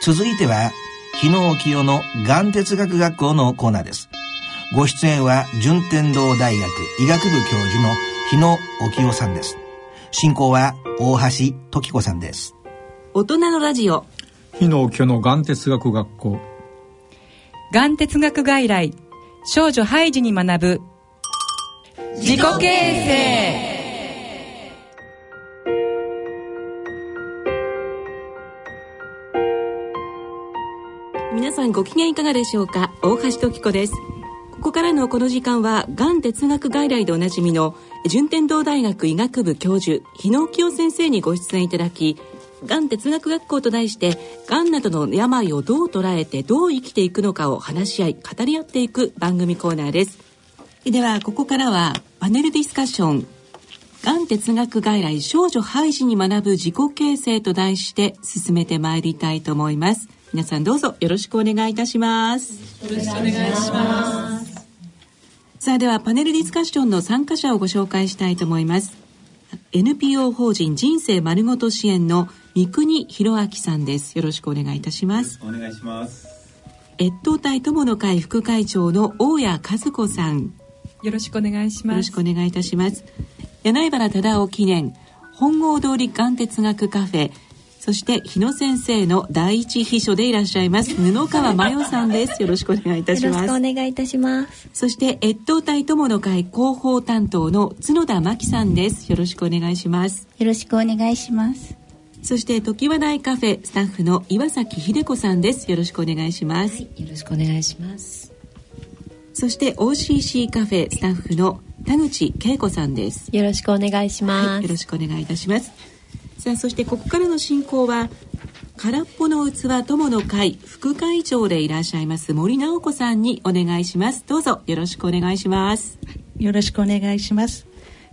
続いては、日野清の眼哲学学校のコーナーです。ご出演は、順天堂大学医学部教授の日野清さんです。進行は、大橋時子さんです。大人のラジオ。日野清の眼哲学学校。眼哲学外来、少女ハイジに学ぶ、自己形成。ご機嫌いかがでしょうか？大橋時子です。ここからのこの時間はがん哲学外来でおなじみの順天堂大学医学部教授日野清先生にご出演いただきがん哲学学校と題してがんなどの病をどう捉えてどう生きていくのかを話し合い語り合っていく番組コーナーです。ではここからはパネルディスカッション。がん哲学外来少女ハイジに学ぶ自己形成と題して進めてまいりたいと思います。皆さんどうぞよろしくお願いいたします。よろしくお願いしますさあではパネルディスカッションの参加者をご紹介したいと思います。NPO 法人人生丸ごと支援の三国博明さんです。よろしくお願いいたします。お願いします。越冬隊友の会副会長の大谷和子さん。よろしくお願いします。よろしくお願いいたします。柳原忠夫記念本郷通り眼哲学カフェそして日野先生の第一秘書でいらっしゃいます。布川真代さんです。よろしくお願いいたします。よろしくお願いいたします。そして越冬隊友の会広報担当の角田真紀さんです。よろしくお願いします。よろしくお願いします。そして時和台カフェスタッフの岩崎秀子さんです。よろしくお願いします、はい、よろしくお願いします。そして OCC カフェスタッフの田口恵子さんです。よろしくお願いします、はい、よろしくお願いいたしますさあそしてここからの進行は空っぽの器友の会副会長でいらっしゃいます森直子さんにお願いします。どうぞよろしくお願いします。よろしくお願いします。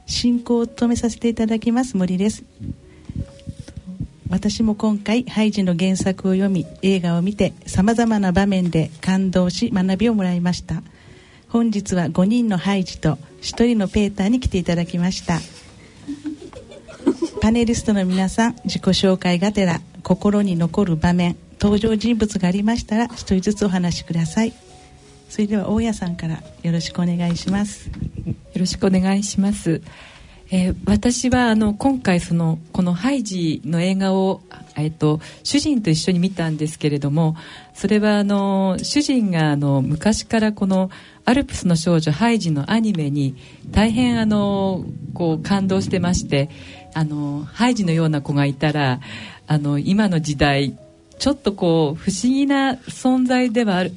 進行を務めさせていただきます。森です。私も今回ハイジの原作を読み映画を見てさまざまな場面で感動し学びをもらいました。本日は5人のハイジと1人のペーターに来ていただきました。パネリストの皆さん自己紹介がてら心に残る場面登場人物がありましたら一人ずつお話しください。それでは大家さんからよろしくお願いします。よろしくお願いします。えー、私はあの今回そのこのハイジの映画を、えーと、主人と一緒に見たんですけれどもそれはあの主人があの昔からこの「アルプスの少女ハイジ」のアニメに大変あのこう感動してましてあのハイジのような子がいたらあの今の時代ちょっとこう不思議な存在ではある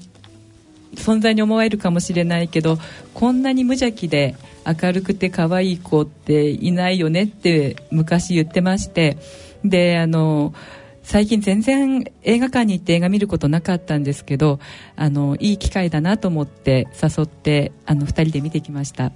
存在に思われるかもしれないけどこんなに無邪気で明るくて可愛い子っていないよねって昔言ってましてであの最近全然映画館に行って映画見ることなかったんですけどあのいい機会だなと思って誘ってあの2人で見てきました。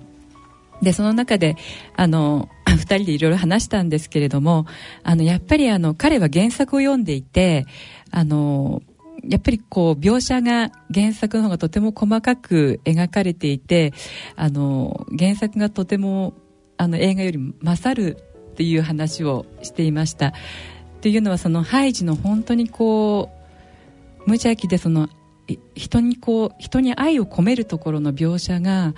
でその中であの2人でいろいろ話したんですけれどもあのやっぱりあの彼は原作を読んでいてあのやっぱりこう描写が原作の方がとても細かく描かれていてあの原作がとてもあの映画より勝るっていう話をしていました。っていうのはそのハイジの本当にこう無邪気でその人にこう人に愛を込めるところの描写が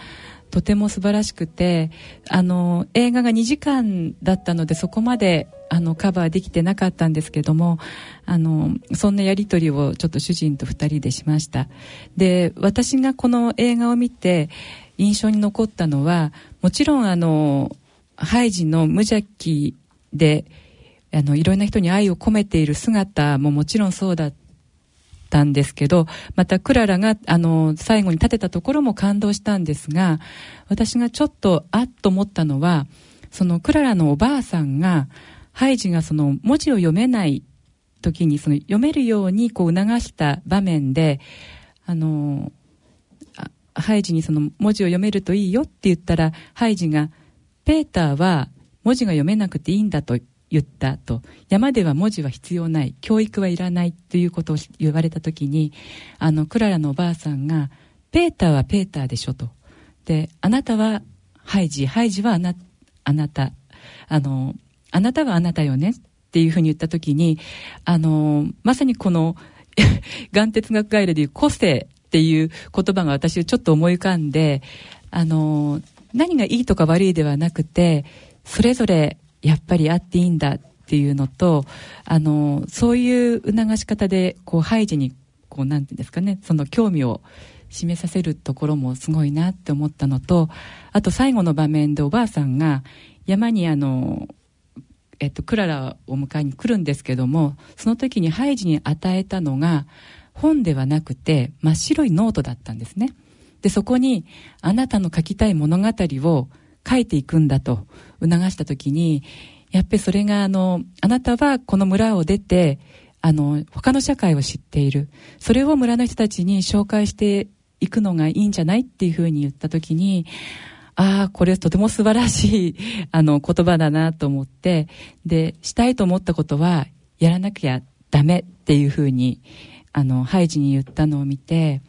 とても素晴らしくてあの映画が2時間だったのでそこまであのカバーできてなかったんですけどもあのそんなやり取りをちょっと主人と2人でしました。で私がこの映画を見て印象に残ったのはもちろんあのハイジの無邪気であのいろんな人に愛を込めている姿ももちろんそうだった。たんですけど、またクララが、あの、最後に立てたところも感動したんですが、私がちょっとあっと思ったのは、そのクララのおばあさんが、ハイジがその文字を読めない時に、その読めるようにこう促した場面で、あの、ハイジにその文字を読めるといいよって言ったら、ハイジが、ペーターは文字が読めなくていいんだと言ったと。山では文字は必要ない。教育はいらないということを言われた時にあのクララのおばあさんが「ペーターはペーターでしょ」と。で「あなたはハイジ。ハイジはあなあなた。あのあなたはあなたよね」っていうふうに言った時にあのまさにこの 眼哲学外来でいう個性っていう言葉が私ちょっと思い浮かんで、あの、何がいいとか悪いではなくて、それぞれやっぱりあっていいんだっていうのと、あの、そういう促し方で、こう、ハイジに、こう、なんていうんですかね、その興味を示させるところもすごいなって思ったのと、あと最後の場面でおばあさんが山にあの、えっと、クララを迎えに来るんですけども、その時にハイジに与えたのが、本ではなくて真っ白いノートだったんですね。で、そこに、あなたの書きたい物語を書いていくんだと促した時に、やっぱりそれがあの、あなたはこの村を出て、あの、他の社会を知っている。それを村の人たちに紹介していくのがいいんじゃないっていうふうに言った時に、ああ、これとても素晴らしい、あの、言葉だなと思って、で、したいと思ったことは、やらなきゃダメっていうふうに、あの、ハイジに言ったのを見て、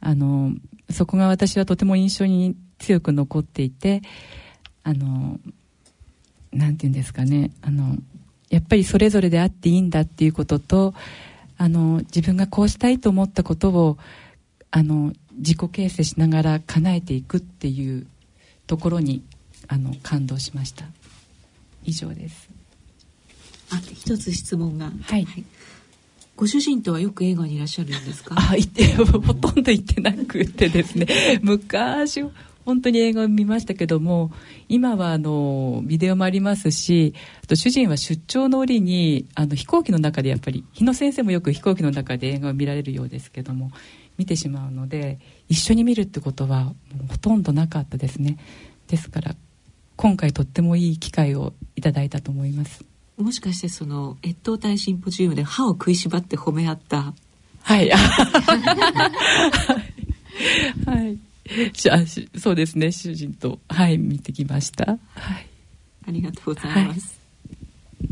あの、そこが私はとても印象に強く残っていて、あの、なんて言うんですかね、あの、やっぱりそれぞれであっていいんだっていうことと、あの、自分がこうしたいと思ったことを、あの、自己形成しながら叶えていくっていうところにあの感動しました。以上です。あ一つ質問が、はい、はい、ご主人とはよく映画にいらっしゃるんですか？あ行ってほとんど行ってなくてですね。昔本当に映画を見ましたけども今はあのビデオもありますしあと主人は出張の折にあの飛行機の中でやっぱり日野先生もよく飛行機の中で映画を見られるようですけども見てしまうので一緒に見るってことはほとんどなかったですね。ですから今回とってもいい機会をいただいたと思います。もしかしてその越冬隊シンポジウムで歯を食いしばって褒め合った？はい。はい そうですね主人とはい見てきました。はい。ありがとうございます、はい、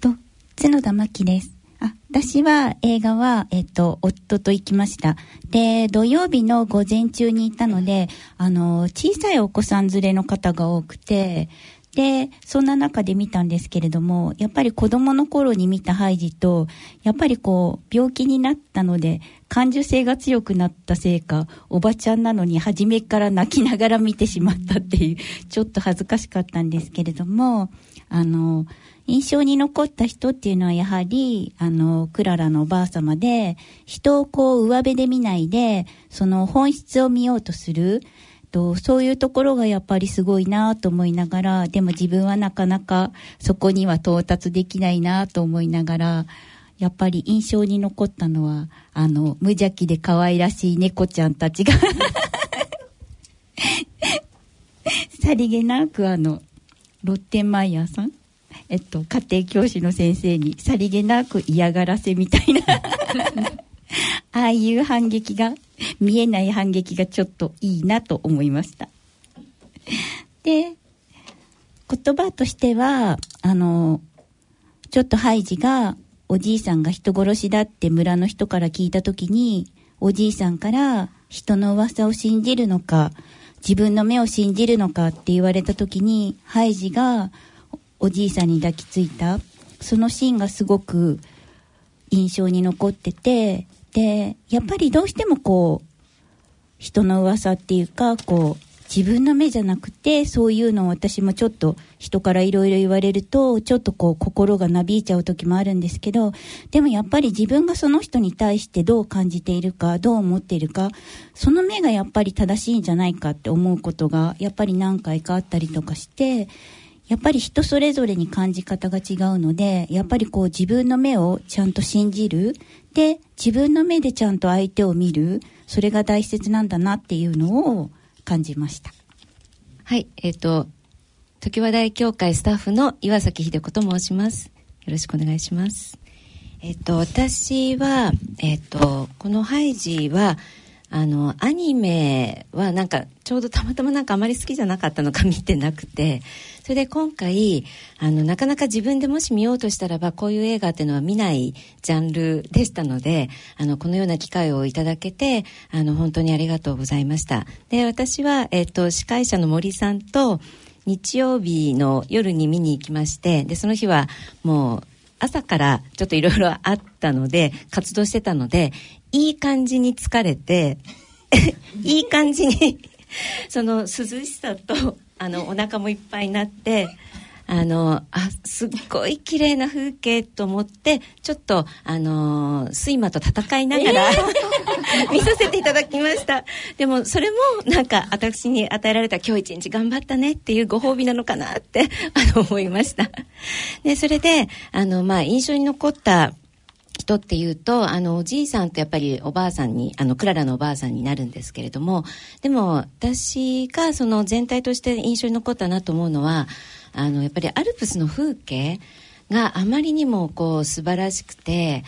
と角田真希です。あ、私は映画は、えっと、夫と行きました。で、土曜日の午前中に行ったので、あの、小さいお子さん連れの方が多くて、で、そんな中で見たんですけれども、やっぱり子供の頃に見たハイジと、やっぱりこう、病気になったので、感受性が強くなったせいか、おばちゃんなのに初めから泣きながら見てしまったっていう、ちょっと恥ずかしかったんですけれども、あの、印象に残った人っていうのはやはり、あの、クララのおばあ様で、人をこう上辺で見ないで、その本質を見ようとする。とそういうところがやっぱりすごいなと思いながら、でも自分はなかなかそこには到達できないなと思いながら、やっぱり印象に残ったのは、あの、無邪気で可愛らしい猫ちゃんたちが さりげなくあの、ロッテンマイヤーさん？えっと、家庭教師の先生にさりげなく嫌がらせみたいな ああいう反撃が、見えない反撃がちょっといいなと思いました。で、言葉としては、あの、ちょっとハイジが、おじいさんが人殺しだって村の人から聞いた時に、おじいさんから人の噂を信じるのか、自分の目を信じるのかって言われた時に、ハイジが、おじいさんに抱きついたそのシーンがすごく印象に残っててでやっぱりどうしてもこう人の噂っていうかこう自分の目じゃなくてそういうのを私もちょっと人からいろいろ言われるとちょっとこう心がなびいちゃう時もあるんですけどでもやっぱり自分がその人に対してどう感じているかどう思っているかその目がやっぱり正しいんじゃないかって思うことがやっぱり何回かあったりとかしてやっぱり人それぞれに感じ方が違うので、やっぱりこう自分の目をちゃんと信じる。で、自分の目でちゃんと相手を見る。それが大切なんだなっていうのを感じました。はい、えっ、ー、と、時和大協会スタッフの岩崎秀子と申します。よろしくお願いします。えっ、ー、と、私は、えっ、ー、と、このハイジは、あの、アニメはなんか、ちょうどたまたまなんかあまり好きじゃなかったのか見てなくて、それで今回、あの、なかなか自分でもし見ようとしたらば、こういう映画っていうのは見ないジャンルでしたので、あの、このような機会をいただけて、あの、本当にありがとうございました。で、私は、えっ、と、司会者の森さんと、日曜日の夜に見に行きまして、で、その日はもう、朝からちょっといろいろあったので、活動してたので、いい感じに疲れて、いい感じにその涼しさと、あの、お腹もいっぱいになって、あの、あ、すっごい綺麗な風景と思って、ちょっと、あの睡魔と戦いながら、えー、見させていただきました。でも、それも、なんか、私に与えられた今日一日頑張ったねっていうご褒美なのかなって、あの、思いました。で、それで、あの、まあ、印象に残った人っていうと、あの、おじいさんとやっぱりおばあさんに、あの、クララのおばあさんになるんですけれども、でも、私がその全体として印象に残ったなと思うのは、あのやっぱりアルプスの風景があまりにもこう素晴らしくて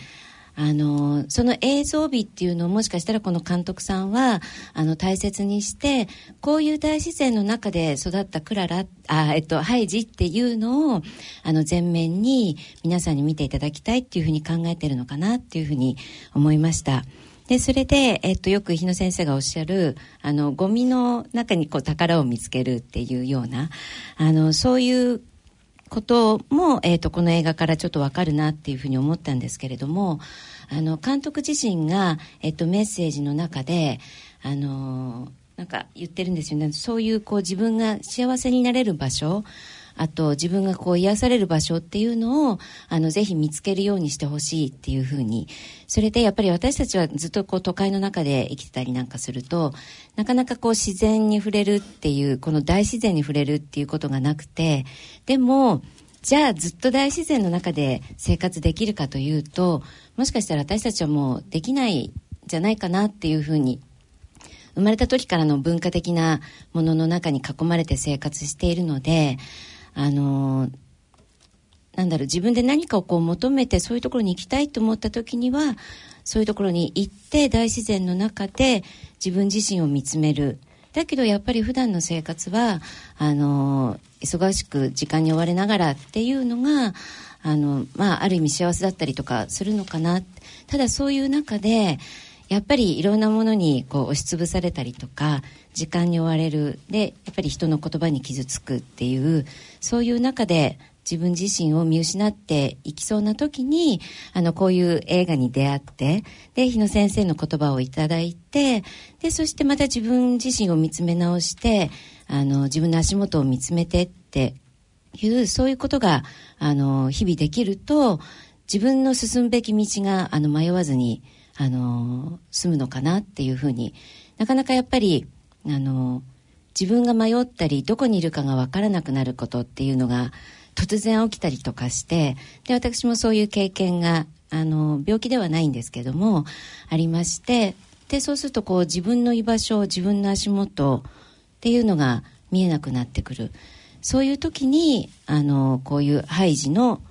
あのその映像美っていうのをもしかしたらこの監督さんはあの大切にしてこういう大自然の中で育ったクララあ、えっと、ハイジっていうのをあの前面に皆さんに見ていただきたいっていうふうに考えてるのかなっていうふうに思いました。で、それで、えっと、よく日野先生がおっしゃる、あの、ゴミの中にこう宝を見つけるっていうような、あの、そういうことも、えーと、この映画からちょっと分かるなっていうふうに思ったんですけれども、あの、監督自身が、えっと、メッセージの中で、あの、なんか言ってるんですよね。そういうこう自分が幸せになれる場所、あと自分がこう癒される場所っていうのをあのぜひ見つけるようにしてほしいっていうふうに。それでやっぱり私たちはずっとこう都会の中で生きてたりなんかするとなかなかこう自然に触れるっていうこの大自然に触れるっていうことがなくてでもじゃあずっと大自然の中で生活できるかというともしかしたら私たちはもうできないじゃないかなっていうふうに生まれた時からの文化的なものの中に囲まれて生活しているのであのなんだろう自分で何かをこう求めてそういうところに行きたいと思った時にはそういうところに行って大自然の中で自分自身を見つめる。だけどやっぱり普段の生活はあの忙しく時間に追われながらっていうのがあの、まあ、ある意味幸せだったりとかするのかな。ただそういう中でやっぱりいろんなものにこう押しつぶされたりとか時間に追われる。でやっぱり人の言葉に傷つくっていうそういう中で自分自身を見失っていきそうな時にあのこういう映画に出会ってで日野先生の言葉をいただいてでそしてまた自分自身を見つめ直してあの自分の足元を見つめてっていうそういうことがあの日々できると自分の進むべき道があの迷わずにあの済むのかなっていうふうになかなかやっぱりあの自分が迷ったりどこにいるかが分からなくなることっていうのが突然起きたりとかしてで私もそういう経験があの病気ではないんですけどもありましてでそうするとこう自分の居場所自分の足元っていうのが見えなくなってくる。そういう時にあのこういうハイジの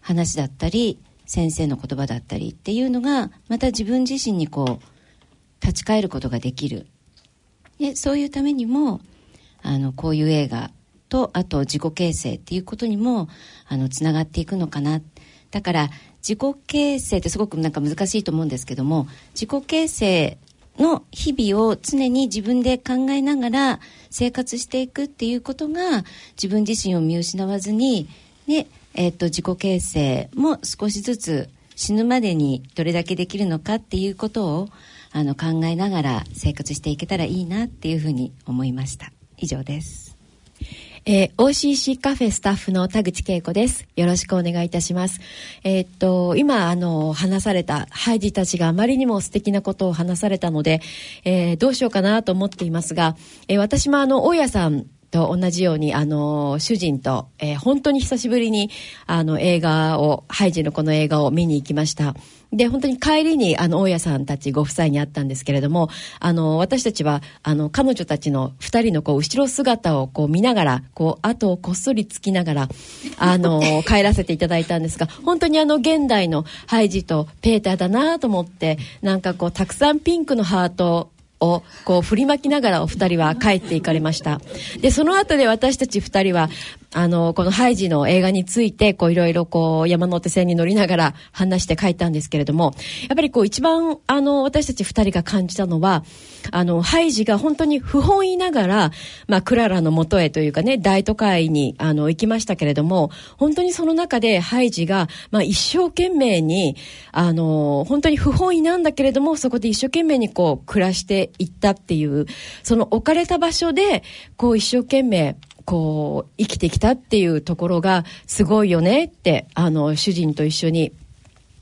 話だったり先生の言葉だったりっていうのがまた自分自身にこう立ち返ることができる。でそういうためにもあのこういう映画とあと自己形成っていうことにもあのつながっていくのかな。だから自己形成ってすごくなんか難しいと思うんですけども自己形成の日々を常に自分で考えながら生活していくっていうことが自分自身を見失わずに、ねえ、っと自己形成も少しずつ死ぬまでにどれだけできるのかっていうことをあの考えながら生活していけたらいいなっていうふうに思いました以上ですえー、OCC カフェスタッフの田口恵子です。よろしくお願いいたします。えー、っと、今、あの、話されたハイジたちがあまりにも素敵なことを話されたので、えー、どうしようかなと思っていますが、え私もあの、大家さんと同じように、あの、主人と、えー、本当に久しぶりに、あの、映画を、ハイジのこの映画を見に行きました。で、本当に帰りに、あの、大家さんたちご夫妻に会ったんですけれども、あの、私たちは、あの、彼女たちの二人の、こう、後ろ姿を、こう、見ながら、こう、後をこっそりつきながら、あの、帰らせていただいたんですが、本当にあの、現代のハイジとペーターだなと思って、なんかこう、たくさんピンクのハートをこう振りまきながらお二人は帰っていかれました。で、その後で私たち二人は、あの、このハイジの映画について、こういろいろこう山手線に乗りながら話して書いたんですけれども、やっぱりこう一番あの私たち二人が感じたのは、あの、ハイジが本当に不本意ながら、まあクララの元へというかね、大都会にあの行きましたけれども、本当にその中でハイジが、まあ一生懸命に、あの、本当に不本意なんだけれども、そこで一生懸命にこう暮らしていったっていう、その置かれた場所で、こう一生懸命、こう、生きてきたっていうところがすごいよねって、あの、主人と一緒に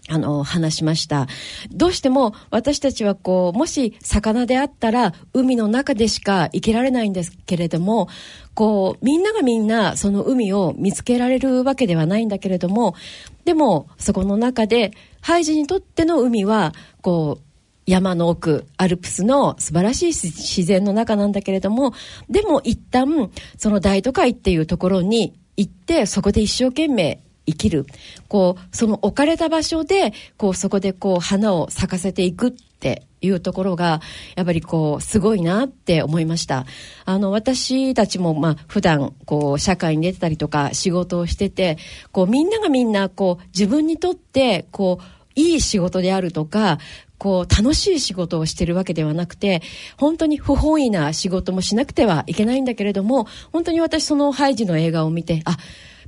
あの、話しました。どうしても私たちはこう、もし魚であったら海の中でしか生きられないんですけれども、こう、みんながみんなその海を見つけられるわけではないんだけれども、でもそこの中で、ハイジにとっての海は、こう、山の奥、アルプスの素晴らしい自然の中なんだけれども、でも一旦、その大都会っていうところに行って、そこで一生懸命生きる。こう、その置かれた場所で、こう、そこでこう、花を咲かせていくっていうところが、やっぱりこう、すごいなって思いました。あの、私たちも、まあ、普段、こう、社会に出てたりとか、仕事をしてて、こう、みんながみんな、こう、自分にとって、こう、いい仕事であるとか、こう、楽しい仕事をしてるわけではなくて、本当に不本意な仕事もしなくてはいけないんだけれども、本当に私そのハイジの映画を見て、あ、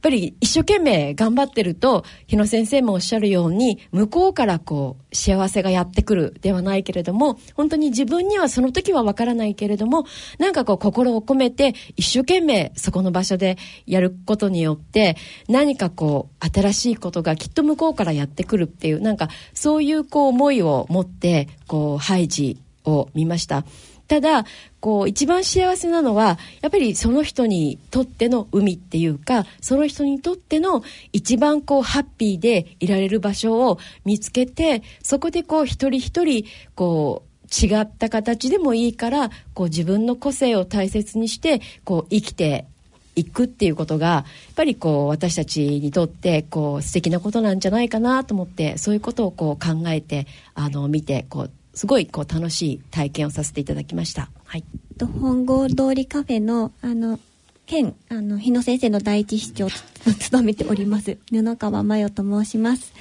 ぱり一生懸命頑張ってると、日野先生もおっしゃるように、向こうからこう、幸せがやってくるではないけれども、本当に自分にはその時はわからないけれども、なんかこう、心を込めて、一生懸命そこの場所でやることによって、何かこう、新しいことがきっと向こうからやってくるっていう、なんか、そういうこう、思いを持って、こう、ハイジを見ました。ただ、こう、一番幸せなのは、やっぱりその人にとっての海っていうか、その人にとっての一番こう、ハッピーでいられる場所を見つけて、そこでこう、一人一人、こう、違った形でもいいから、こう、自分の個性を大切にして、こう、生きていくっていうことがやっぱりこう私たちにとってこう素敵なことなんじゃないかなと思ってそういうことをこう考えてあの見てこうすごいこう楽しい体験をさせていただきました。はい。本郷通りカフェの、あの、県、あの、日野先生の第一市長を務めております、布川真代と申します。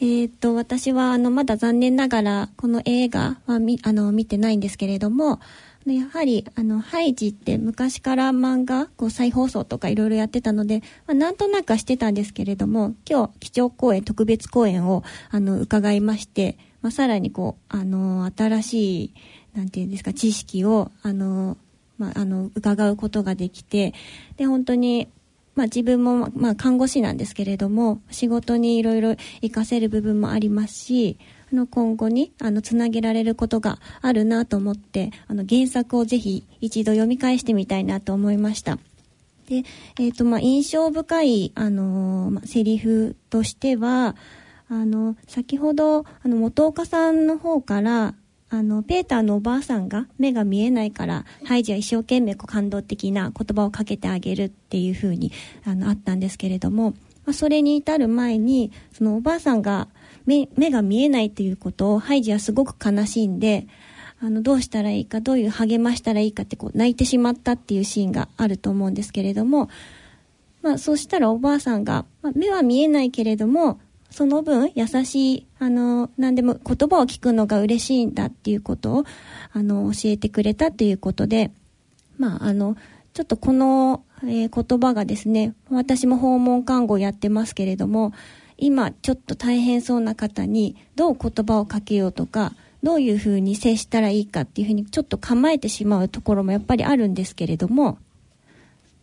えっ、と、私は、あの、まだ残念ながら、この映画はみ、あの、見てないんですけれども、やはり、あの、ハイジって昔から漫画、こう、再放送とかいろいろやってたので、まあ、なんとなくはしてたんですけれども、今日、基調講演、特別講演を、あの、伺いまして、まあ、さらにこう、あの、新しい、なんていうんですか、知識を、あの、まあ、あの、伺うことができて、で、本当に、まあ、自分も、まあ、看護師なんですけれども、仕事にいろいろ活かせる部分もありますし、あの、今後に、あの、つなげられることがあるなと思って、あの、原作をぜひ一度読み返してみたいなと思いました。で、えっ、ー、と、まあ、印象深い、あのー、まあ、セリフとしては、あの、先ほど、あの、元岡さんの方から、あの、ペーターのおばあさんが目が見えないから、ハイジは一生懸命こう感動的な言葉をかけてあげるっていう風に、あの、あったんですけれども、まあ、それに至る前に、そのおばあさんが目、目が見えないっていうことを、ハイジはすごく悲しんで、あの、どうしたらいいか、どういう励ましたらいいかってこう、泣いてしまったっていうシーンがあると思うんですけれども、まあ、そうしたらおばあさんが、まあ、目は見えないけれども、その分優しい、あの、何でも言葉を聞くのが嬉しいんだっていうことを、あの、教えてくれたということで、まあ、あの、ちょっとこの、えー、言葉がですね、私も訪問看護をやってますけれども、今ちょっと大変そうな方にどう言葉をかけようとか、どういうふうに接したらいいかっていうふうにちょっと構えてしまうところもやっぱりあるんですけれども、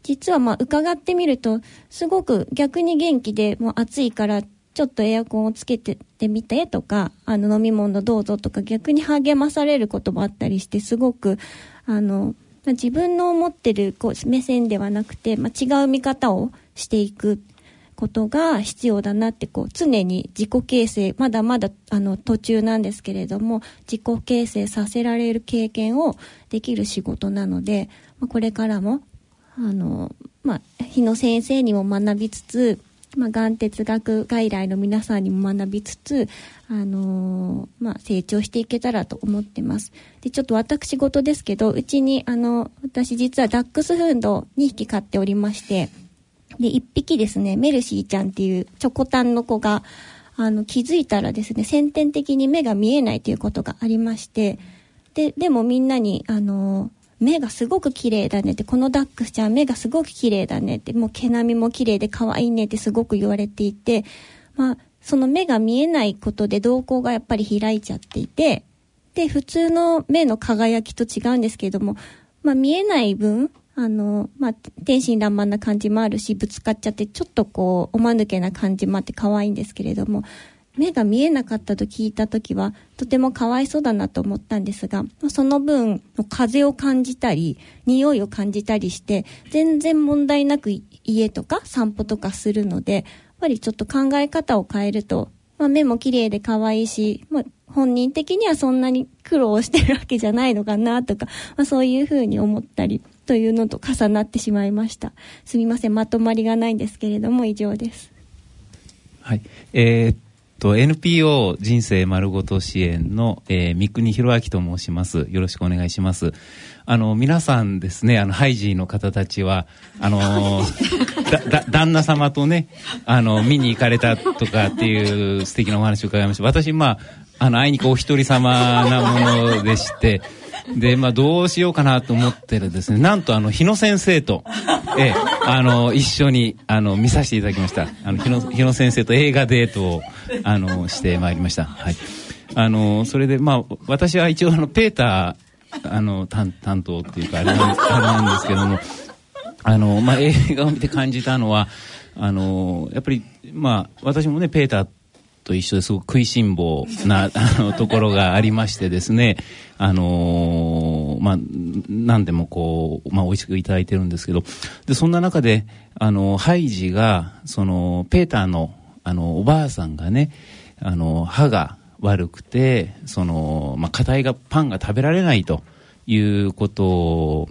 実はまあ伺ってみると、すごく逆に元気で、もう暑いからちょっとエアコンをつけててみてとか、あの飲み物どうぞとか逆に励まされることもあったりして、すごく、あの、自分の思ってるこう目線ではなくて、まあ、違う見方をしていくことが必要だなってこう常に自己形成まだまだあの途中なんですけれども自己形成させられる経験をできる仕事なので、まあ、これからもあの、まあ、日野先生にも学びつつまあ、がん哲学外来の皆さんにも学びつつ、あのー、まあ、成長していけたらと思ってます。で、ちょっと私事ですけど、うちに、あの、私実はダックスフンド2匹飼っておりまして、で、一匹ですね、メルシーちゃんっていうチョコタンの子が、あの、気づいたらですね、先天的に目が見えないということがありまして、で、でもみんなに、あの、目がすごく綺麗だねって、このダックスちゃん目がすごく綺麗だねって、もう毛並みも綺麗で可愛いねってすごく言われていて、まあ、その目が見えないことで瞳孔がやっぱり開いちゃっていて、で、普通の目の輝きと違うんですけれども、まあ見えない分、あの、まあ、天真爛漫な感じもあるし、ぶつかっちゃって、ちょっとこう、おまぬけな感じもあって可愛いんですけれども、目が見えなかったと聞いたときは、とてもかわいそうだなと思ったんですが、その分、風を感じたり、匂いを感じたりして、全然問題なく家とか散歩とかするので、やっぱりちょっと考え方を変えると、まあ、目も綺麗で可愛いし、まあ、本人的にはそんなに苦労してるわけじゃないのかなとか、まあ、そういうふうに思ったりというのと重なってしまいました。すみません、まとまりがないんですけれども、以上です。はい。えー、と、NPO 人生丸ごと支援の、えー、三国博明と申します。よろしくお願いします。あの、皆さんですね、あの、ハイジーの方たちは、あのー、だ、だ、旦那様とね、あの、見に行かれたとかっていう素敵なお話を伺いました。私、まあ、あの、あいにくお一人様なものでして、で、まあ、どうしようかなと思ってるですね、なんとあの、日野先生と、ええ、あの、一緒に、あの、見させていただきました。あの、日野、日野先生と映画デートを、あの、してまいりました。はい。あの、それで、まあ、私は一応あの、ペーター、あの、担担当っていうか、あれなんですあれなんですけども、あの、まあ、映画を見て感じたのは、あの、やっぱり、まあ、私もね、ペーターと一緒ですごく食いしん坊な あのところがありましてですね、あのー、まあ、何でもこう、まあ、美味しくいただいてるんですけど、で、そんな中で、あの、ハイジが、その、ペーターの、あの、おばあさんがね、あの、歯が悪くて、その、まあ、硬いが、パンが食べられないということを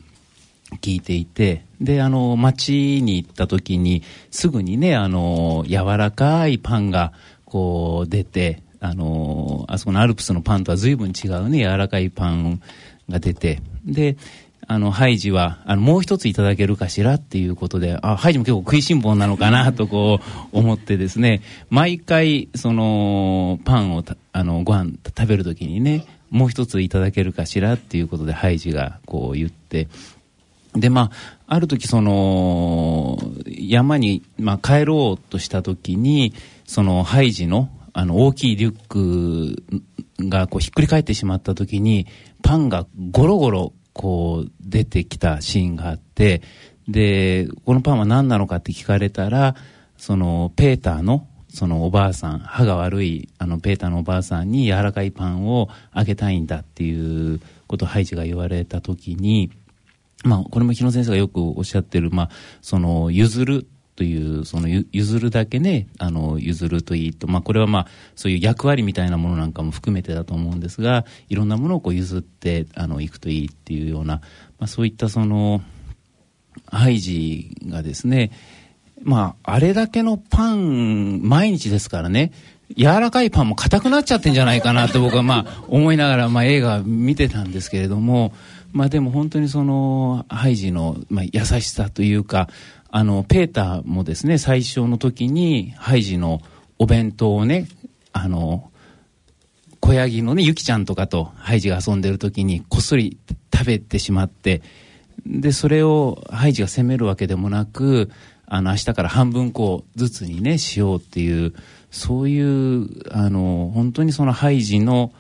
聞いていて、で、あの、街に行った時に、すぐにね、あの、柔らかいパンが、こう出て、あのあそこのアルプスのパンとは随分違うね、柔らかいパンが出て、で、あの、ハイジは、あの、もう一ついただけるかしらっていうことで、あ、ハイジも結構食いしん坊なのかなとこう思ってですね、毎回、その、パンをあの、ご飯食べるときにね、もう一ついただけるかしらっていうことで、ハイジがこう言って、で、まあ、ある時その、山に、まあ、帰ろうとした時に、そのハイジのあの大きいリュックがこうひっくり返ってしまった時にパンがゴロゴロこう出てきたシーンがあってでこのパンは何なのかって聞かれたらそのペーターのそのおばあさん歯が悪いあのペーターのおばあさんに柔らかいパンをあげたいんだっていうことをハイジが言われた時にまあこれも日野先生がよくおっしゃってるまあその譲るという、その譲るだけね、あの、譲るといいと、まあこれはまあ、そういう役割みたいなものなんかも含めてだと思うんですが、いろんなものをこう譲って、あの、行くといいっていうような、まあそういったその、ハイジがですね、まあ、あれだけのパン、毎日ですからね、柔らかいパンも硬くなっちゃってんじゃないかなって僕はまあ思いながらまあ映画見てたんですけれども、まあでも本当にそのハイジのまあ優しさというか、あの、ペーターもですね、最初の時に、ハイジのお弁当をね、あの、小ヤギのね、ユキちゃんとかとハイジが遊んでる時に、こっそり食べてしまって、で、それをハイジが責めるわけでもなく、あの、明日から半分こうずつにね、しようっていう、そういう、あの、本当にそのハイジの、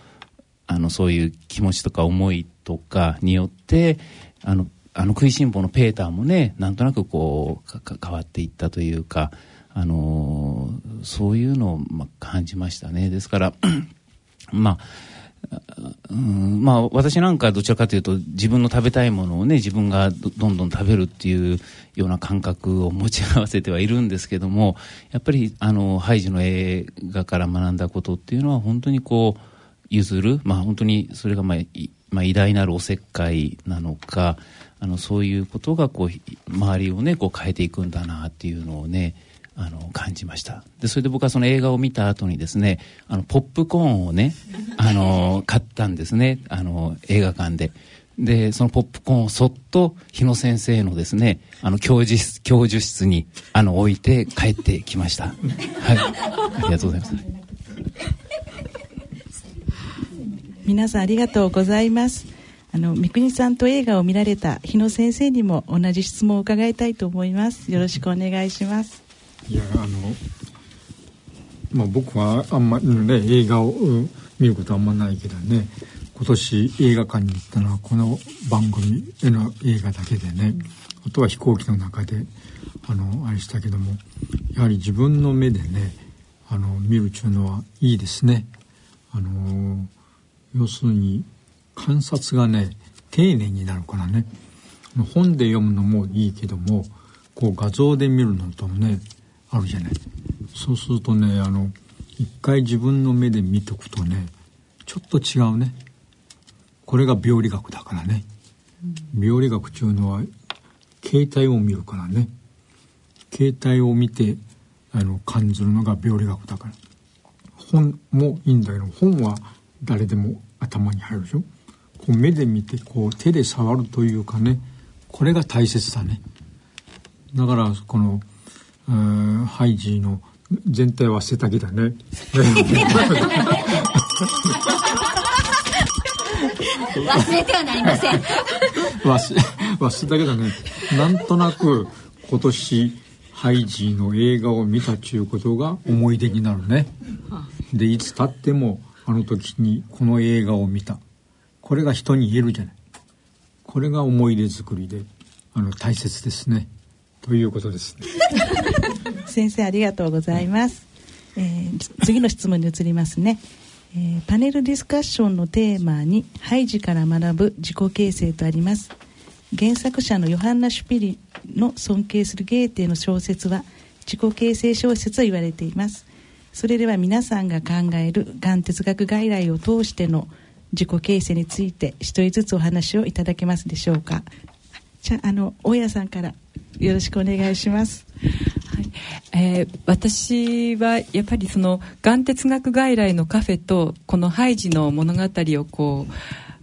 あの、そういう気持ちとか思いとかによって、あの、あの食いしん坊のペーターもねなんとなくこう変わっていったというか、あのー、そういうのを、ま、感じましたね。ですから まあうん、まあ私なんかどちらかというと自分の食べたいものをね自分がどんどん食べるっていうような感覚を持ち合わせてはいるんですけどもやっぱりあのハイジの映画から学んだことっていうのは本当にこう譲るまあ本当にそれがまあ、まあ、偉大なるおせっかいなのかあのそういうことがこう周りをねこう変えていくんだなっていうのをねあの感じましたでそれで僕はその映画を見た後にですねあのポップコーンをね あの買ったんですねあの映画館でで、そのポップコーンをそっと日野先生のですね、あの、教授室、教授室に、あの、置いて帰ってきました。はい。ありがとうございます。皆さんありがとうございますあの三國さんと映画を見られた日野先生にも同じ質問を伺いたいと思います。よろしくお願いします。いやあのまあ僕はあんまりね映画をう見ることはあんまないけどね今年映画館に行ったのはこの番組への映画だけでねあとは飛行機の中であのあれしたけどもやはり自分の目でねあの見るっていうのはいいですね。あの要するに観察がね丁寧になるからね。本で読むのもいいけどもこう画像で見るのとねあるじゃない。そうするとねあの一回自分の目で見とくとねちょっと違うね。これが病理学だからね、病理学っていうのは形態を見るからね。形態を見てあの感じるのが病理学だから。本もいいんだけど本は誰でも頭に入るでしょこう目で見てこう手で触るというかねこれが大切だね。だからこの、えーハイジーの全体は背丈だね。忘れてはなりません。忘れ忘れたけどね。なんとなく今年ハイジーの映画を見たっちゅうことが思い出になるね。でいつ経ってもあの時にこの映画を見たこれが人に言えるじゃない。これが思い出作りであの大切ですね。ということですね。先生ありがとうございます、えー次の質問に移りますね、えーパネルディスカッションのテーマに「ハイジから学ぶ自己形成」とあります。原作者のヨハンナ・シュピリの尊敬するゲーテの小説は自己形成小説と言われています。それでは皆さんが考えるがん哲学外来を通しての自己形成について一人ずつお話をいただけますでしょうか。じゃああの大家さんからよろしくお願いします。はい。えー私はやっぱりそのがん哲学外来のカフェとこのハイジの物語をこう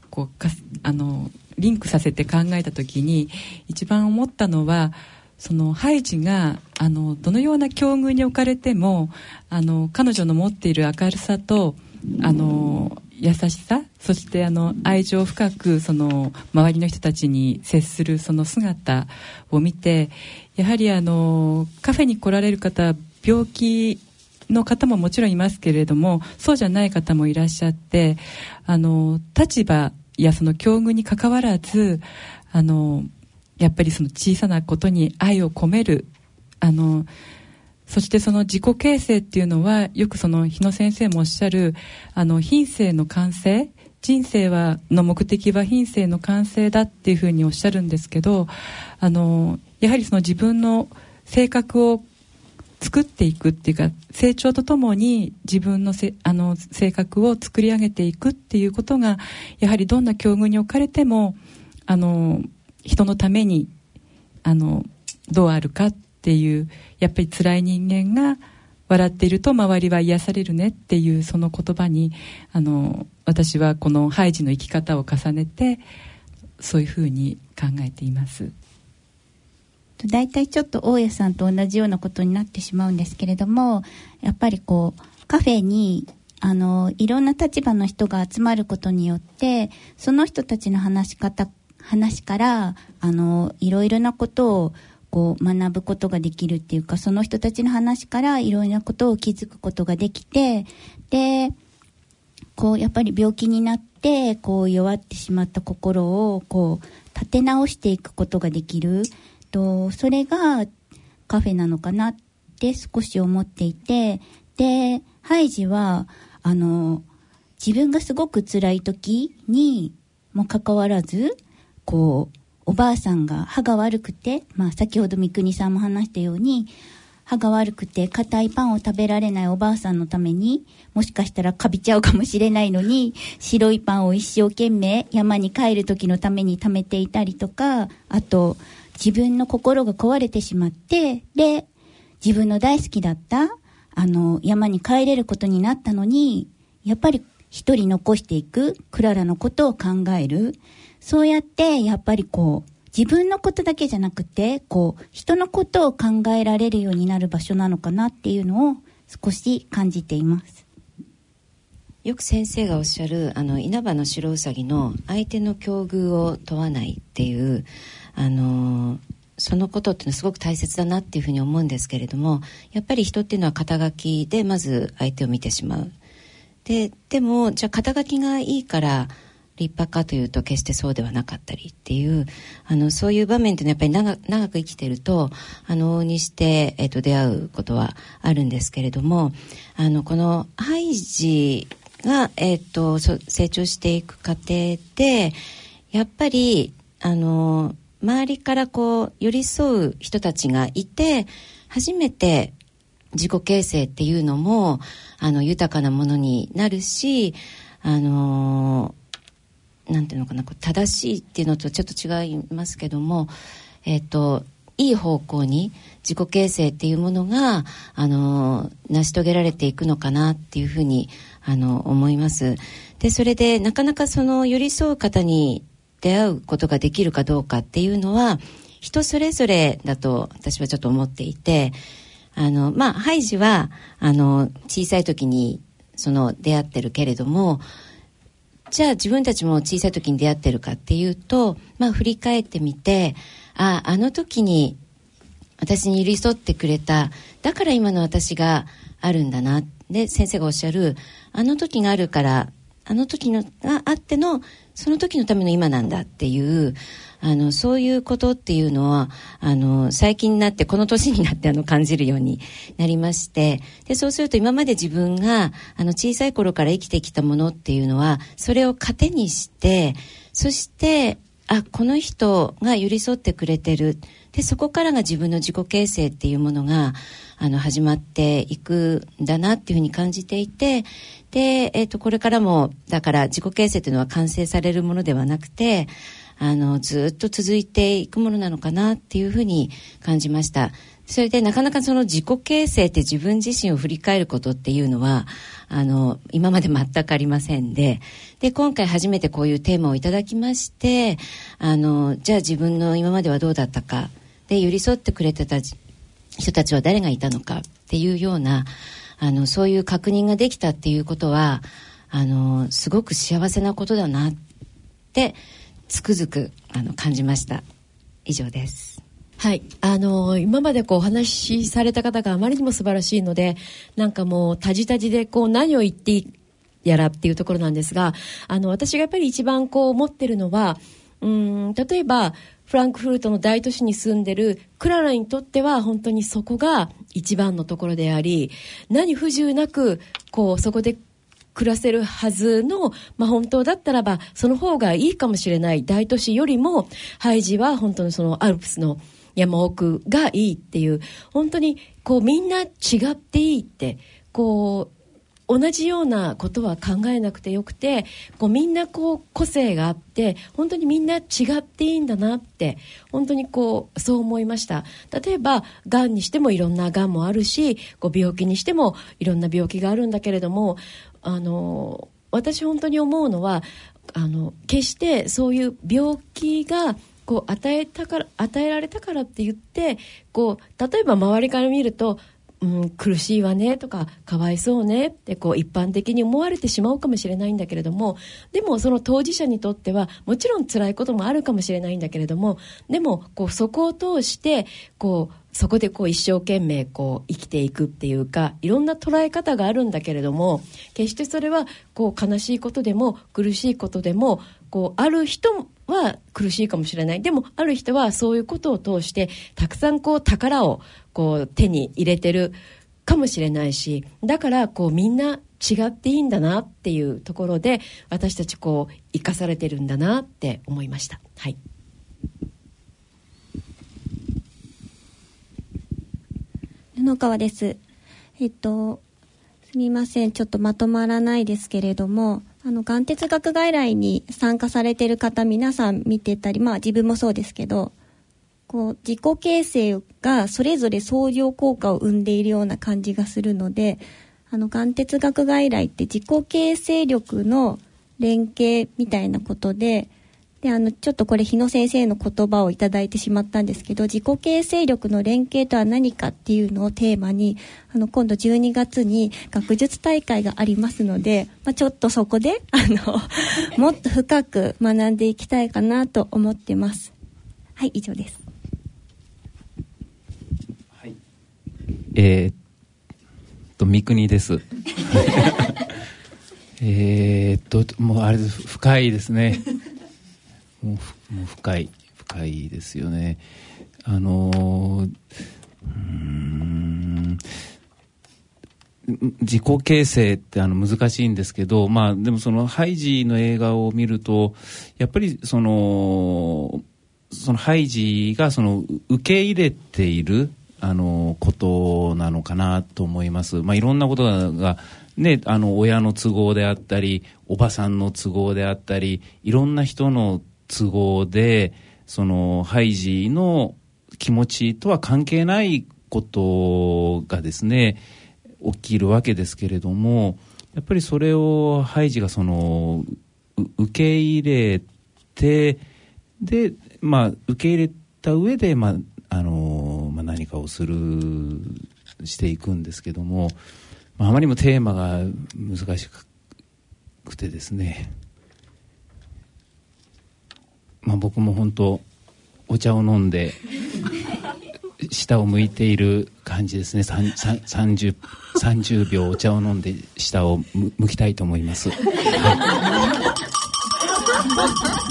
こうかあのリンクさせて考えた時に一番思ったのはそのハイジがあのどのような境遇に置かれてもあの彼女の持っている明るさとあの優しさそしてあの愛情深くその周りの人たちに接するその姿を見てやはりあのカフェに来られる方病気の方ももちろんいますけれどもそうじゃない方もいらっしゃってあの立場やその境遇にかかわらずあのやっぱりその小さなことに愛を込めるあのそしてその自己形成っていうのはよくその日野先生もおっしゃるあの品性の完成人生はの目的は品性の完成だっていうふうにおっしゃるんですけどあのやはりその自分の性格を作っていくっていうか成長とともに自分のせあの性格を作り上げていくっていうことがやはりどんな境遇に置かれてもあの人のためにあのどうあるかていうやっぱり辛い人間が笑っていると周りは癒されるねっていうその言葉にあの私はこのハイジの生き方を重ねてそういうふうに考えています。大体ちょっと大家さんと同じようなことになってしまうんですけれどもやっぱりこうカフェにあのいろんな立場の人が集まることによってその人たちの話し方話からあのいろいろなことをこう学ぶことができるっていうかその人たちの話からいろいろなことを気づくことができてでこうやっぱり病気になってこう弱ってしまった心をこう立て直していくことができる。とそれがカフェなのかなって少し思っていてでハイジはあの自分がすごく辛い時にもかかわらずこうおばあさんが歯が悪くて、まあ、先ほど三國さんも話したように歯が悪くて硬いパンを食べられないおばあさんのためにもしかしたらかびちゃうかもしれないのに白いパンを一生懸命山に帰る時のために貯めていたりとかあと自分の心が壊れてしまってで自分の大好きだったあの山に帰れることになったのにやっぱり一人残していく、クララのことを考える。そうやって、やっぱりこう、自分のことだけじゃなくて、こう、人のことを考えられるようになる場所なのかなっていうのを少し感じています。よく先生がおっしゃるあの稲葉の白うさぎの相手の境遇を問わないっていうあのそのことっていうのはすごく大切だなっていうふうに思うんですけれどもやっぱり人っていうのは肩書きでまず相手を見てしまうででもじゃあ肩書きがいいから立派かというと決してそうではなかったりっていうあのそういう場面っていうのはやっぱり長く生きてるとあの往々にして、えっと、出会うことはあるんですけれどもあのこのハイジが、えっと、成長していく過程でやっぱりあの周りからこう寄り添う人たちがいて初めて自己形成っていうのもあの豊かなものになるしあのなんていうのかな正しいっていうのとちょっと違いますけどもえっ、といい方向に自己形成っていうものがあの成し遂げられていくのかなっていうふうにあの思います。でそれでなかなかその寄り添う方に出会うことができるかどうかっていうのは人それぞれだと私はちょっと思っていてあのまあハイジはあの小さい時にその出会ってるけれどもじゃあ自分たちも小さい時に出会ってるかっていうとまあ振り返ってみてああの時に私に寄り添ってくれただから今の私があるんだな。で先生がおっしゃるあの時があるからあの時のがあってのその時のための今なんだっていうあのそういうことっていうのはあの最近になってこの年になってあの感じるようになりましてでそうすると今まで自分があの小さい頃から生きてきたものっていうのはそれを糧にしてそしてあこの人が寄り添ってくれてる。でそこからが自分の自己形成っていうものがあの始まっていくんだなっていうふうに感じていてで、えー、とこれからもだから自己形成というのは完成されるものではなくてあのずっと続いていくものなのかなっていうふうに感じました。それでなかなかその自己形成って自分自身を振り返ることっていうのはあの今まで全くありませんでで今回初めてこういうテーマをいただきましてあのじゃあ自分の今まではどうだったかで寄り添ってくれてた人たちは誰がいたのかっていうようなあのそういう確認ができたっていうことはあのすごく幸せなことだなってつくづくあの感じました。以上です。はい。あの今までこうお話しされた方があまりにも素晴らしいのでなんかもうたじたじでこう何を言ってやらっていうところなんですがあの私がやっぱり一番こう思ってるのはうん例えばフランクフルトの大都市に住んでるクララにとっては本当にそこが一番のところであり、何不自由なく、こう、そこで暮らせるはずの、まあ、本当だったらば、その方がいいかもしれない。大都市よりも、ハイジは本当にそのアルプスの山奥がいいっていう、本当にこうみんな違っていいって、こう、同じようなことは考えなくてよくてこうみんなこう個性があって本当にみんな違っていいんだなって本当にこうそう思いました。例えばがんにしてもいろんながんもあるしこう病気にしてもいろんな病気があるんだけれどもあの私本当に思うのはあの決してそういう病気がこう与えたから与えられたからって言ってこう例えば周りから見るとうん、苦しいわねとかかわいそうねってこう一般的に思われてしまうかもしれないんだけれどもでもその当事者にとってはもちろん辛いこともあるかもしれないんだけれどもでもこうそこを通してこうそこでこう一生懸命こう生きていくっていうかいろんな捉え方があるんだけれども決してそれはこう悲しいことでも苦しいことでもこうある人は苦しいかもしれない。でもある人はそういうことを通してたくさんこう宝をこう手に入れてるかもしれないしだからこうみんな違っていいんだなっていうところで私たちこう生かされてるんだなって思いました。はい布川です。えっと、すみません。ちょっとまとまらないですけれども、あの、がん哲学外来に参加されてる方、皆さん見てたり、まあ自分もそうですけど、こう、自己形成がそれぞれ相乗効果を生んでいるような感じがするので、あの、がん哲学外来って自己形成力の連携みたいなことで、で、あの、ちょっとこれ日野先生の言葉をいただいてしまったんですけど、自己形成力の連携とは何かっていうのをテーマに、あの、今度12月に学術大会がありますので、まあ、ちょっとそこで、あの、もっと深く学んでいきたいかなと思ってます。はい、以上です。はい。えー、っと、三国です。えっと、もうあれ深いですね。もうもう深い深いですよねあのうん自己形成ってあの難しいんですけど、まあ、でもそのハイジの映画を見るとやっぱりそのそのハイジがその受け入れているあのことなのかなと思います。まあ、いろんなことがね、あの親の都合であったりおばさんの都合であったりいろんな人の都合でそのハイジの気持ちとは関係ないことがですね起きるわけですけれどもやっぱりそれをハイジがその受け入れてでまあ受け入れた上でまああのまあ、何かをするしていくんですけども、まあ、あまりにもテーマが難しくてですねまあ、僕も本当お茶を飲んで下を向いている感じですね。30, 30秒お茶を飲んで下を向きたいと思います、はい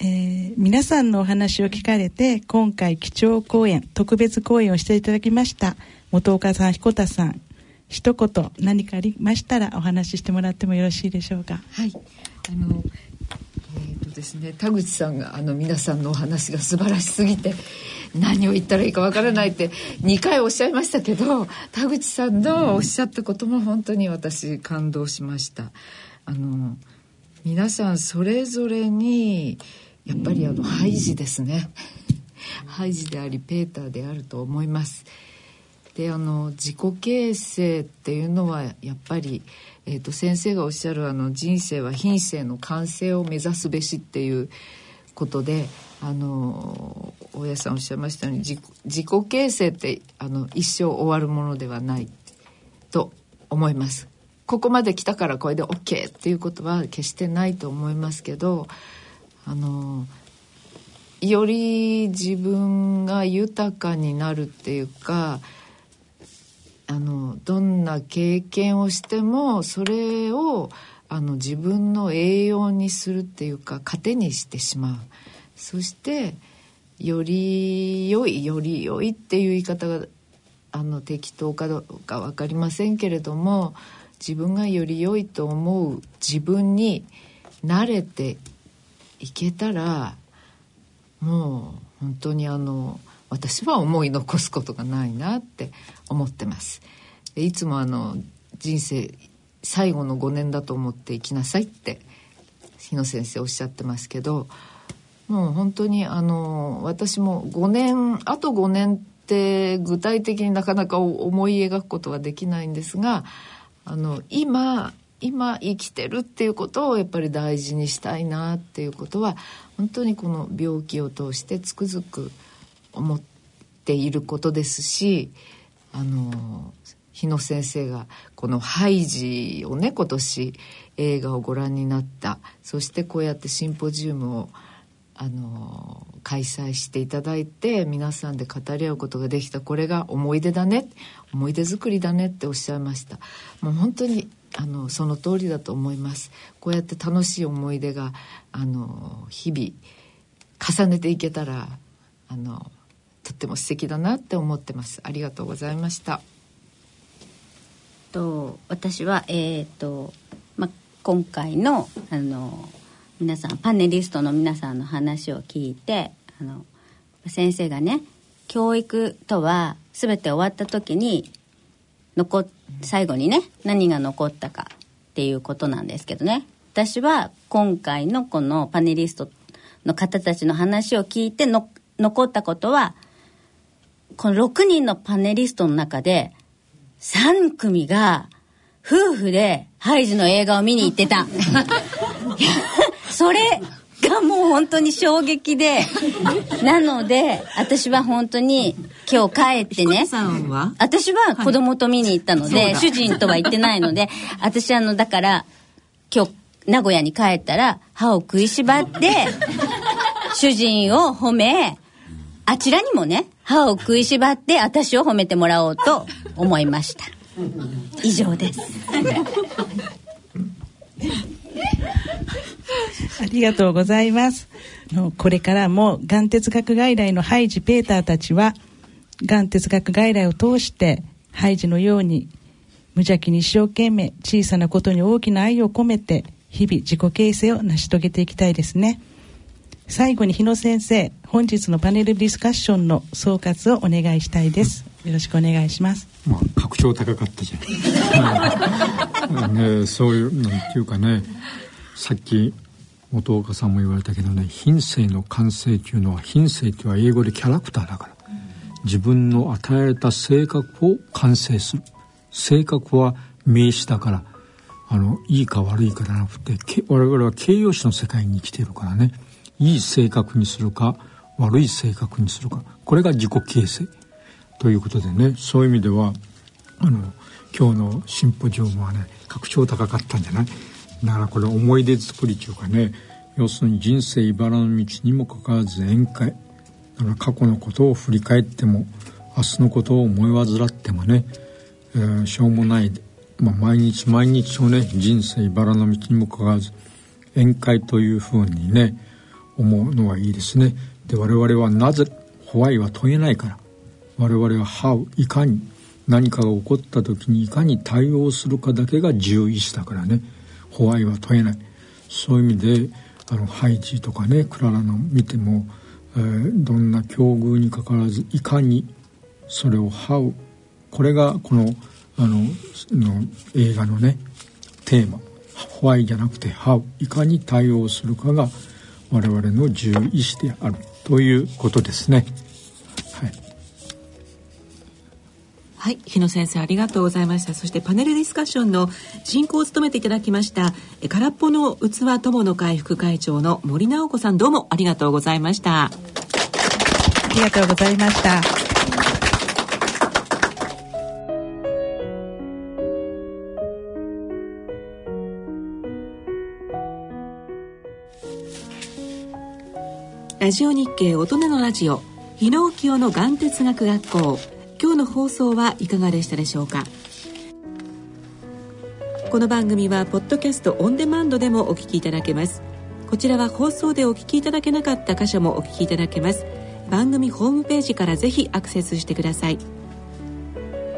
えー、皆さんのお話を聞かれて今回基調講演特別講演をしていただきました本岡さん彦田さん一言何かありましたらお話ししてもらってもよろしいでしょうか？はいあのえーとですね、田口さんがあの皆さんのお話が素晴らしすぎて何を言ったらいいかわからないって2回おっしゃいましたけど田口さんのおっしゃったことも本当に私感動しました。あの皆さんそれぞれにやっぱりあのハイジですねハイジでありペーターであると思います。であの自己形成っていうのはやっぱり、えーと、先生がおっしゃるあの人生は品性の完成を目指すべしっていうことであの大家さんおっしゃいましたように自自己形成ってあの一生終わるものではないと思います。ここまで来たからこれで OK っていうことは決してないと思いますけどあのより自分が豊かになるっていうかあのどんな経験をしてもそれをあの自分の栄養にするっていうか糧にしてしまう。そしてより良いより良いっていう言い方があの適当かどうか分かりませんけれども自分がより良いと思う自分に慣れていけたらもう本当にあの私は思い残すことがないなって思ってます。いつもあの人生最後の5年だと思って生きなさいって日野先生おっしゃってますけどもう本当にあの私も5年あと5年って具体的になかなか思い描くことはできないんですがあの今今生きてるっていうことをやっぱり大事にしたいなっていうことは本当にこの病気を通してつくづく思っていることですしあの日野先生がこの「ハイジ」をね今年映画をご覧になった。そしてこうやってシンポジウムをあの開催していただいて皆さんで語り合うことができた。これが思い出だね思い出作りだねっておっしゃいました。もう本当にあのその通りだと思います。こうやって楽しい思い出があの日々重ねていけたらあのとっても素敵だなって思ってます。ありがとうございました。と私はえっ、ー、とま今回のあの皆さんパネリストの皆さんの話を聞いてあの先生がね教育とは全て終わった時に残っ最後にね何が残ったかっていうことなんですけどね私は今回のこのパネリストの方たちの話を聞いての残ったことはこの6人のパネリストの中で、3組が、夫婦でハイジの映画を見に行ってた。それがもう本当に衝撃で、なので、私は本当に今日帰ってね、私は子供と見に行ったので、主人とは行ってないので、私あの、だから、今日、名古屋に帰ったら、歯を食いしばって、主人を褒め、あちらにもね、歯を食いしばって私を褒めてもらおうと思いました。以上です。ありがとうございます。これからも、がん哲学外来のハイジ・ペーターたちは、がん哲学外来を通して、ハイジのように、無邪気に一生懸命、小さなことに大きな愛を込めて、日々自己形成を成し遂げていきたいですね。最後に日野先生、本日のパネルディスカッションの総括をお願いしたいです。よろしくお願いします。まあ、格調高かったじゃん。ね、そういう、なんていうかね、さっき元岡さんも言われたけどね品性の完成っていうのは品性っていうのは英語でキャラクターだから、自分の与えられた性格を完成する。性格は名詞だから。あのいいか悪いかじゃなくて我々は形容詞の世界に生きてるからね。いい性格にするか悪い性格にするか。これが自己形成。ということでねそういう意味ではあの今日のシンポジウムはね格調高かったんじゃない？だからこれ思い出作りというかね要するに人生茨の道にもかかわらず宴会だから過去のことを振り返っても明日のことを思い患ってもね、えー、しょうもない、まあ、毎日毎日をね人生茨の道にもかかわらず宴会というふうにね思うのはいいですね。で我々はなぜホワイは問えないから我々は How いかに何かが起こった時にいかに対応するかだけが獣医師だからね。ホワイは問えないそういう意味であのハイジとかねクララの見ても、えー、どんな境遇にかかわらずいかにそれを這うこれがこのあのの映画のねテーマホワイじゃなくてハウいかに対応するかが我々の獣医師であるということですね。はい、日野先生ありがとうございました。そしてパネルディスカッションの進行を務めていただきました空っぽの器友の会副会長の森直子さんどうもありがとうございました。ありがとうございました。ラジオ日経大人のラジオ日野清の眼哲学学校今日の放送はいかがでしたでしょうか？この番組はポッドキャストオンデマンドでもお聞きいただけます。こちらは放送でお聞きいただけなかった箇所もお聞きいただけます。番組ホームページからぜひアクセスしてください。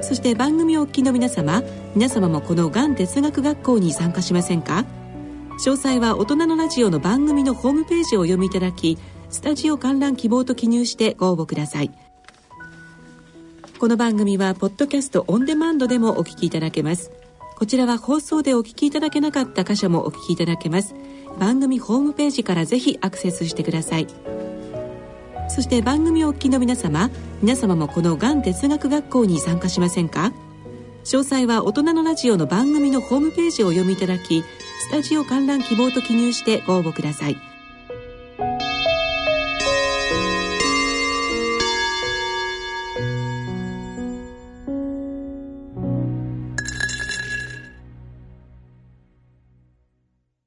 そして番組をお聞きの皆様皆様もこのがん哲学学校に参加しませんか？詳細は大人のラジオの番組のホームページをお読みいただきスタジオ観覧希望と記入してご応募ください。この番組はポッドキャストオンデマンドでもお聞きいただけます。こちらは放送でお聞きいただけなかった箇所もお聞きいただけます。番組ホームページからぜひアクセスしてください。そして番組をお聞きの皆様皆様もこのがん哲学学校に参加しませんか？詳細は大人のラジオの番組のホームページをお読みいただきスタジオ観覧希望と記入してご応募ください。